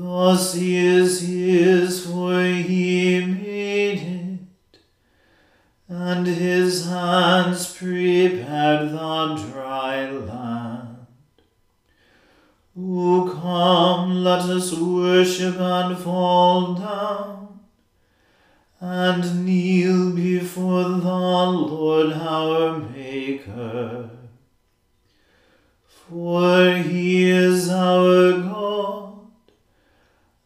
The sea is his, for he made it, and his hands prepared the dry land. O come, let us worship and fall down, and kneel before the Lord our Maker. For he is our God,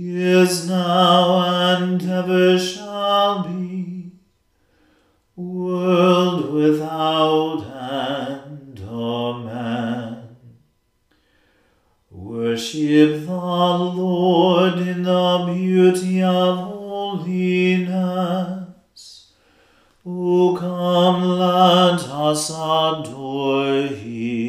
is now, and ever shall be, world without end. Amen. Worship the Lord in the beauty of holiness. O come, let us adore him.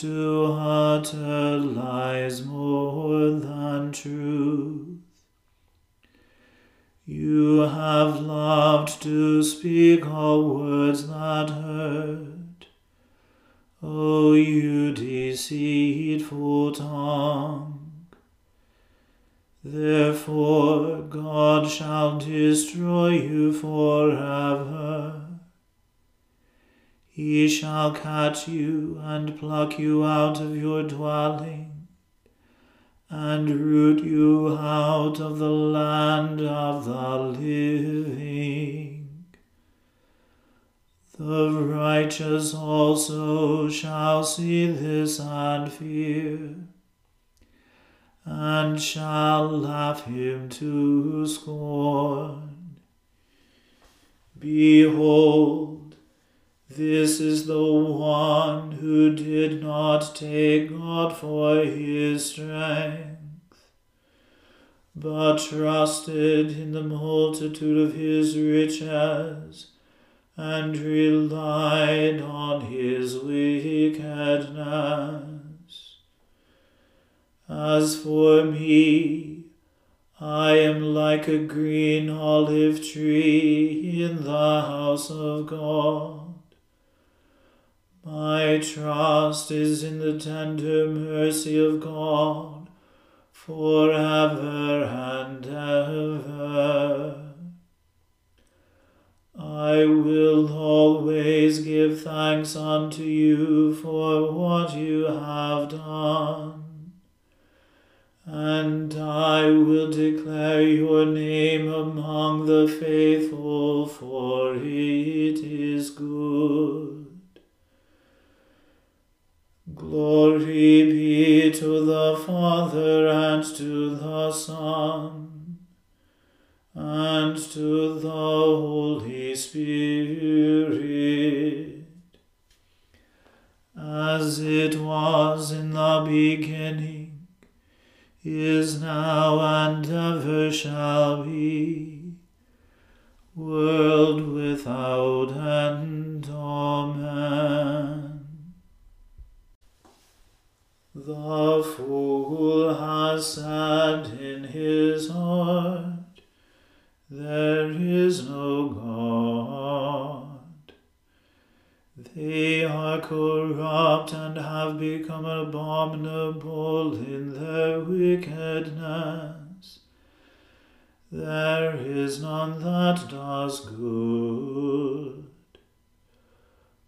To utter lies more than truth. You have loved to speak all words that hurt. O you deceitful tongue. Therefore God shall destroy you forever. He shall catch you and pluck you out of your dwelling and root you out of the land of the living. The righteous also shall see this and fear, and shall laugh him to scorn. Behold, this is the one who did not take God for his strength, but trusted in the multitude of his riches, and relied on his wickedness. As for me, I am like a green olive tree in the house of God. My trust is in the tender mercy of God forever world without end. Amen. The fool has said in his heart, There is no God. They are corrupt and have become abominable in their wickedness. There is none that does good.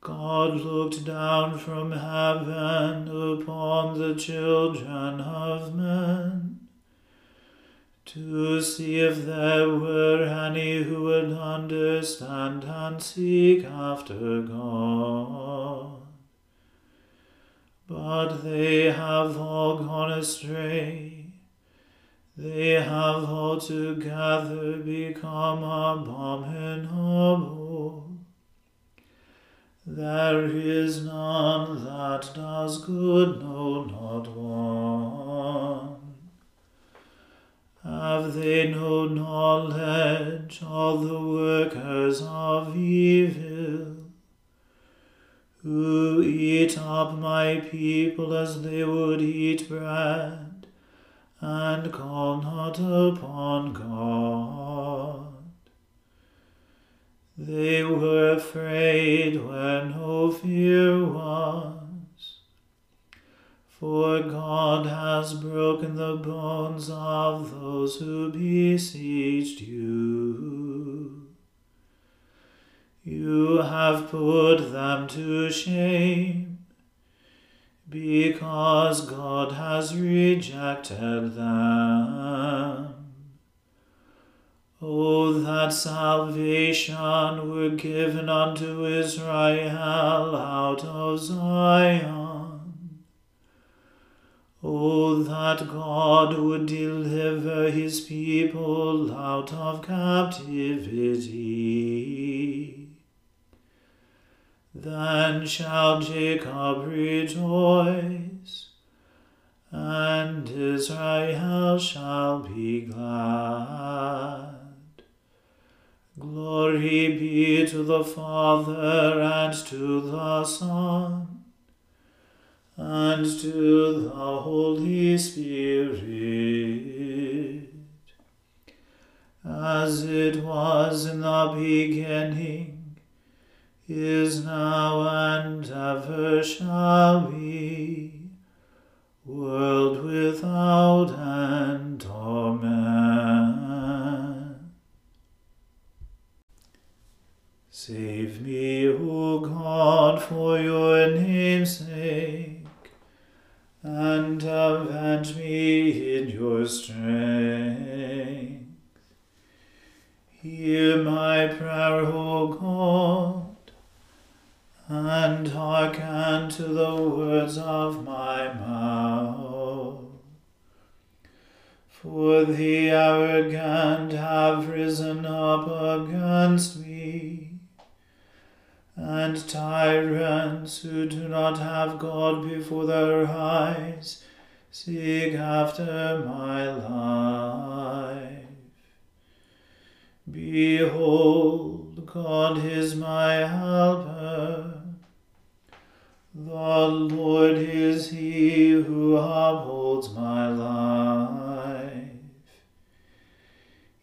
God looked down from heaven upon the children of men to see if there were any who would understand and seek after God. But they have all gone astray. They have altogether become abominable. There is none that does good, no, not one. Have they no knowledge, all the workers of evil, who eat up my people as they would eat bread, and call not upon God? They were afraid when no fear was. For God has broken the bones of those who besieged you. You have put them to shame, because God has rejected them. Oh, that salvation were given unto Israel out of Zion. Oh, that God would deliver his people out of captivity. Then shall Jacob rejoice and Israel shall be glad. Glory be to the Father and to the Son and to the Holy Spirit, as it was in the beginning, is now, and ever shall be, world without end. Amen. Save me, O God, for your name's sake and avenge me in your strength. Hear my prayer, O God, and hearken to the words of my mouth. For the arrogant have risen up against me, and tyrants who do not have God before their eyes seek after my life. Behold, God is my helper. The Lord is he who upholds my life.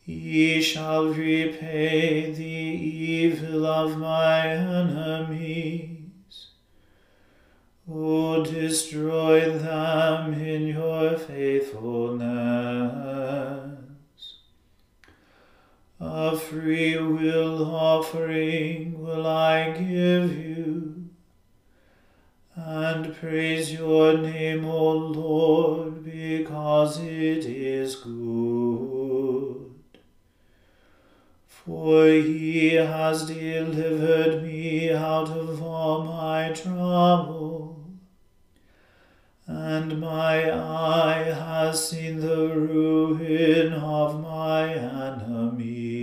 He shall repay the evil of my enemies. O destroy them in your faithfulness. A free will offering will I give you, and praise your name, O Lord, because it is good. For he has delivered me out of all my trouble and my eye has seen the ruin of my enemies.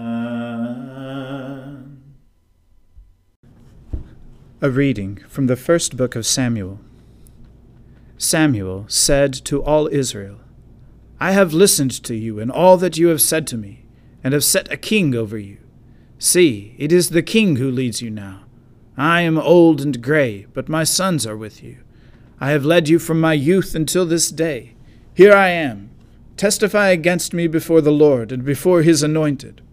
A reading from the first book of Samuel. Samuel said to all Israel, I have listened to you in all that you have said to me, and have set a king over you. See, it is the king who leads you now I am old and gray, but my sons are with you. I have led you from my youth until this day. Here I am. Testify against me before the Lord and before his anointed.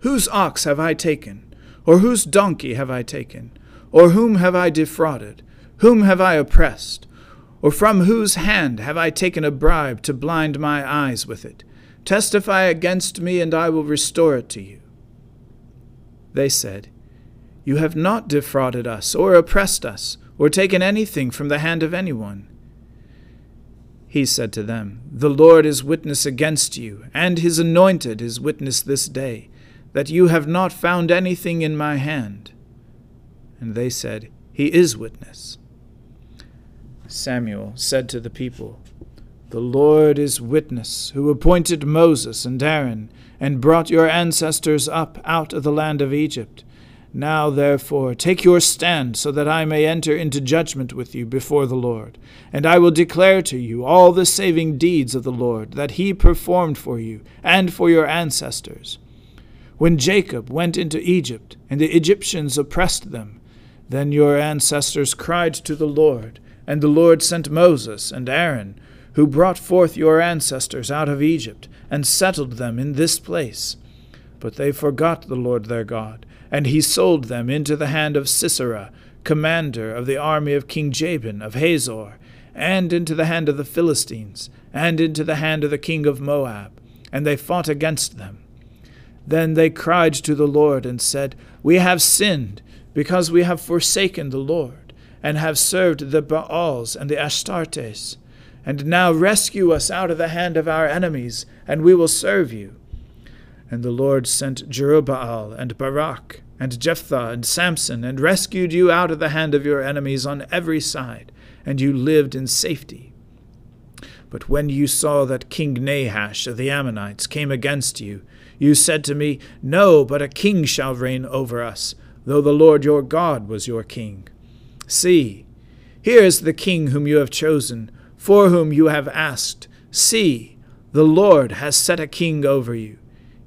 Whose ox have I taken? Or whose donkey have I taken? Or whom have I defrauded? Whom have I oppressed? Or from whose hand have I taken a bribe to blind my eyes with it? Testify against me, and I will restore it to you. They said, you have not defrauded us, or oppressed us, or taken anything from the hand of anyone. He said to them, The Lord is witness against you, and his anointed is witness this day, that you have not found anything in my hand. And they said, He is witness. Samuel said to the people, The Lord is witness, who appointed Moses and Aaron, and brought your ancestors up out of the land of Egypt now, therefore, take your stand, so that I may enter into judgment with you before the Lord. And I will declare to you all the saving deeds of the Lord that he performed for you and for your ancestors. When Jacob went into Egypt, and the Egyptians oppressed them, then your ancestors cried to the Lord, and the Lord sent Moses and Aaron, who brought forth your ancestors out of Egypt, and settled them in this place. But they forgot the Lord their God and he sold them into the hand of Sisera, commander of the army of King Jabin of Hazor, and into the hand of the Philistines, and into the hand of the king of Moab, and they fought against them. Then they cried to the Lord and said, We have sinned, because we have forsaken the Lord, and have served the Baals and the Astartes. And now rescue us out of the hand of our enemies, and we will serve you. And the Lord sent Jerubbaal and Barak and Jephthah and Samson, and rescued you out of the hand of your enemies on every side, and you lived in safety. But when you saw that King Nahash of the Ammonites came against you, You said to me, No, but a king shall reign over us, though the Lord your God was your king. See, here is the king whom you have chosen, for whom you have asked. See, the Lord has set a king over you.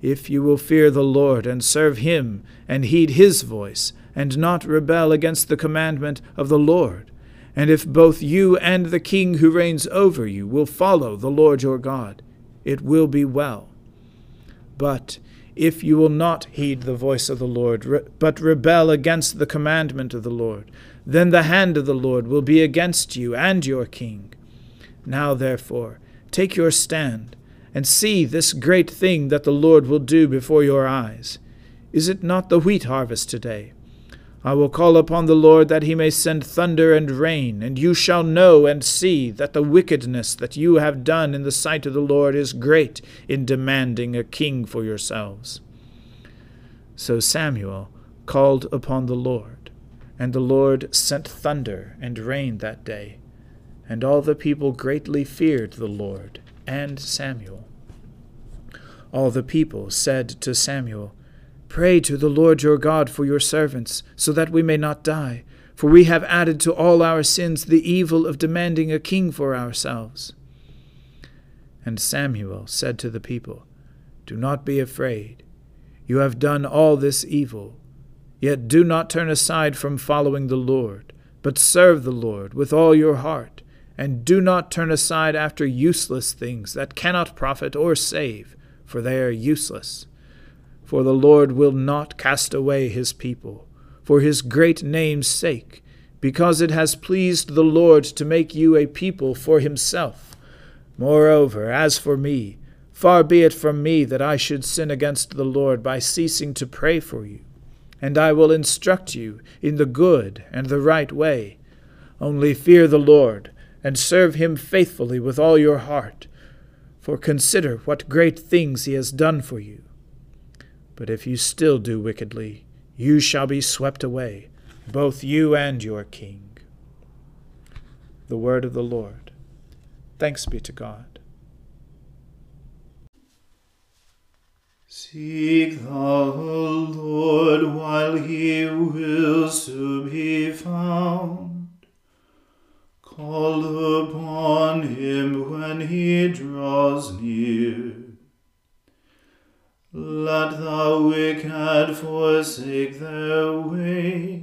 If you will fear the Lord and serve him, and heed his voice, and not rebel against the commandment of the Lord, and if both you and the king who reigns over you will follow the Lord your God, it will be well. But if you will not heed the voice of the Lord, but rebel against the commandment of the Lord, then the hand of the Lord will be against you and your king. Now, therefore, take your stand, and see this great thing that the Lord will do before your eyes. Is it not the wheat harvest today? I will call upon the Lord that he may send thunder and rain, and you shall know and see that the wickedness that you have done in the sight of the Lord is great in demanding a king for yourselves. So Samuel called upon the Lord, and the Lord sent thunder and rain that day, and all the people greatly feared the Lord and Samuel. All the people said to Samuel, Pray to the Lord your God for your servants, so that we may not die, for we have added to all our sins the evil of demanding a king for ourselves. And Samuel said to the people, Do not be afraid. You have done all this evil. Yet do not turn aside from following the Lord, but serve the Lord with all your heart, and do not turn aside after useless things that cannot profit or save, for they are useless. For the Lord will not cast away his people, for his great name's sake, because it has pleased the Lord to make you a people for himself. Moreover, as for me, far be it from me that I should sin against the Lord by ceasing to pray for you. And I will instruct you in the good and the right way. Only fear the Lord, and serve him faithfully with all your heart. For consider what great things he has done for you. But if you still do wickedly, you shall be swept away, both you and your king. The word of the Lord. Thanks be to God. Seek the Lord while he will soon be found. Call upon him when he draws near. Let the wicked forsake their ways,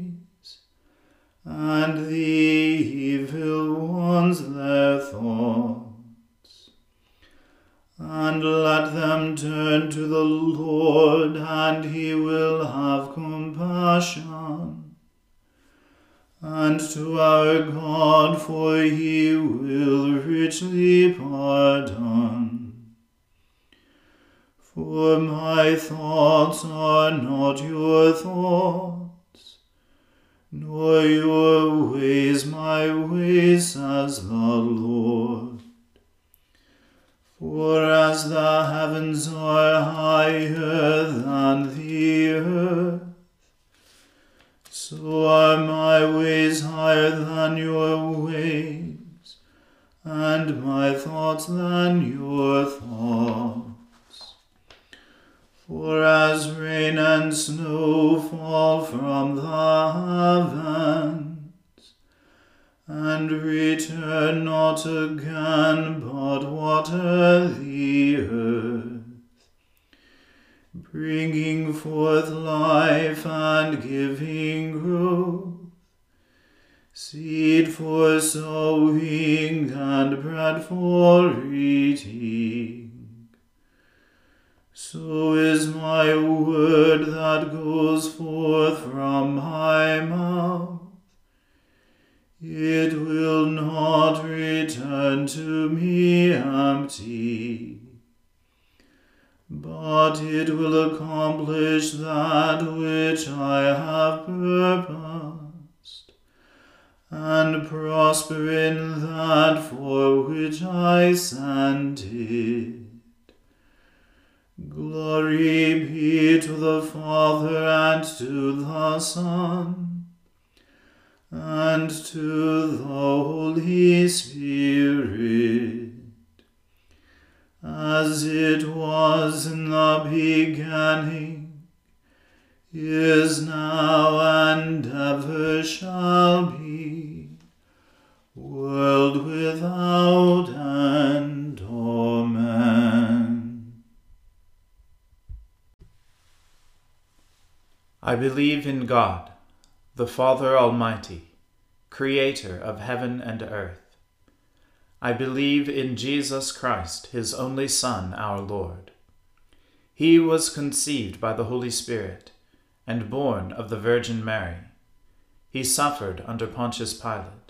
ways, and my thoughts than your thoughts. For as rain and snow fall from the heavens, and return not again, but water the earth, bringing forth life and giving growth, seed for sowing and bread for eating so is my word that goes forth from my mouth. It will not return to me empty, but it will accomplish that which I have purposed, and prosper in that for which I sent it. Glory be to the Father and to the Son and to the Holy Spirit, as it was in the beginning, is now, and ever shall be, world without end. Amen. I believe in God, the Father Almighty, creator of heaven and earth. I believe in Jesus Christ, his only Son, our Lord. He was conceived by the Holy Spirit and born of the Virgin Mary. He suffered under Pontius Pilate,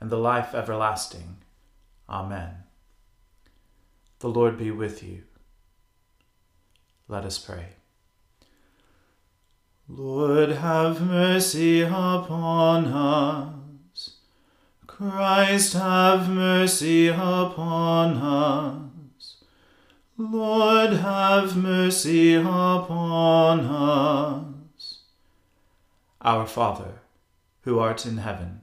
and the life everlasting. Amen. The Lord be with you. Let us pray. Lord, have mercy upon us. Christ have mercy upon us. Lord have mercy upon us. Our Father, who art in heaven,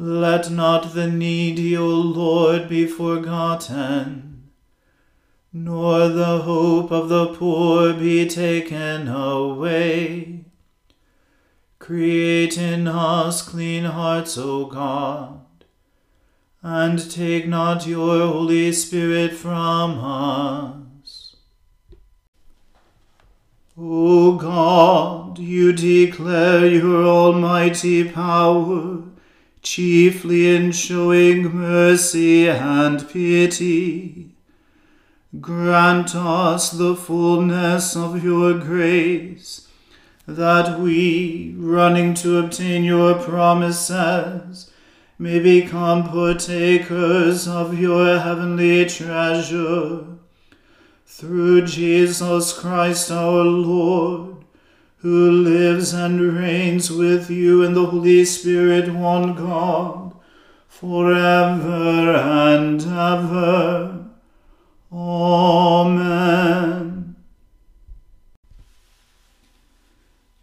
Let not the needy, O Lord, be forgotten, nor the hope of the poor be taken away. Create in us clean hearts, O God and take not your Holy Spirit from us. O God, you declare your almighty power, chiefly in showing mercy and pity. Grant us the fullness of your grace, that we, running to obtain your promises, may become partakers of your heavenly treasure. Through Jesus Christ our Lord, who lives and reigns with you in the Holy Spirit, one God, forever and ever. Amen.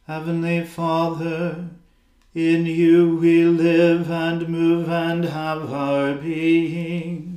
Heavenly Father, in you we live and move and have our being.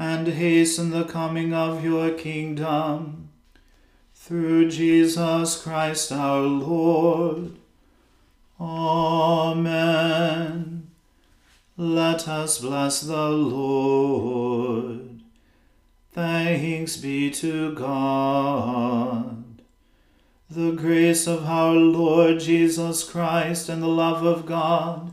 and hasten the coming of your kingdom. Through Jesus Christ our Lord. Amen. Let us bless the Lord. Thanks be to God. The grace of our Lord Jesus Christ and the love of God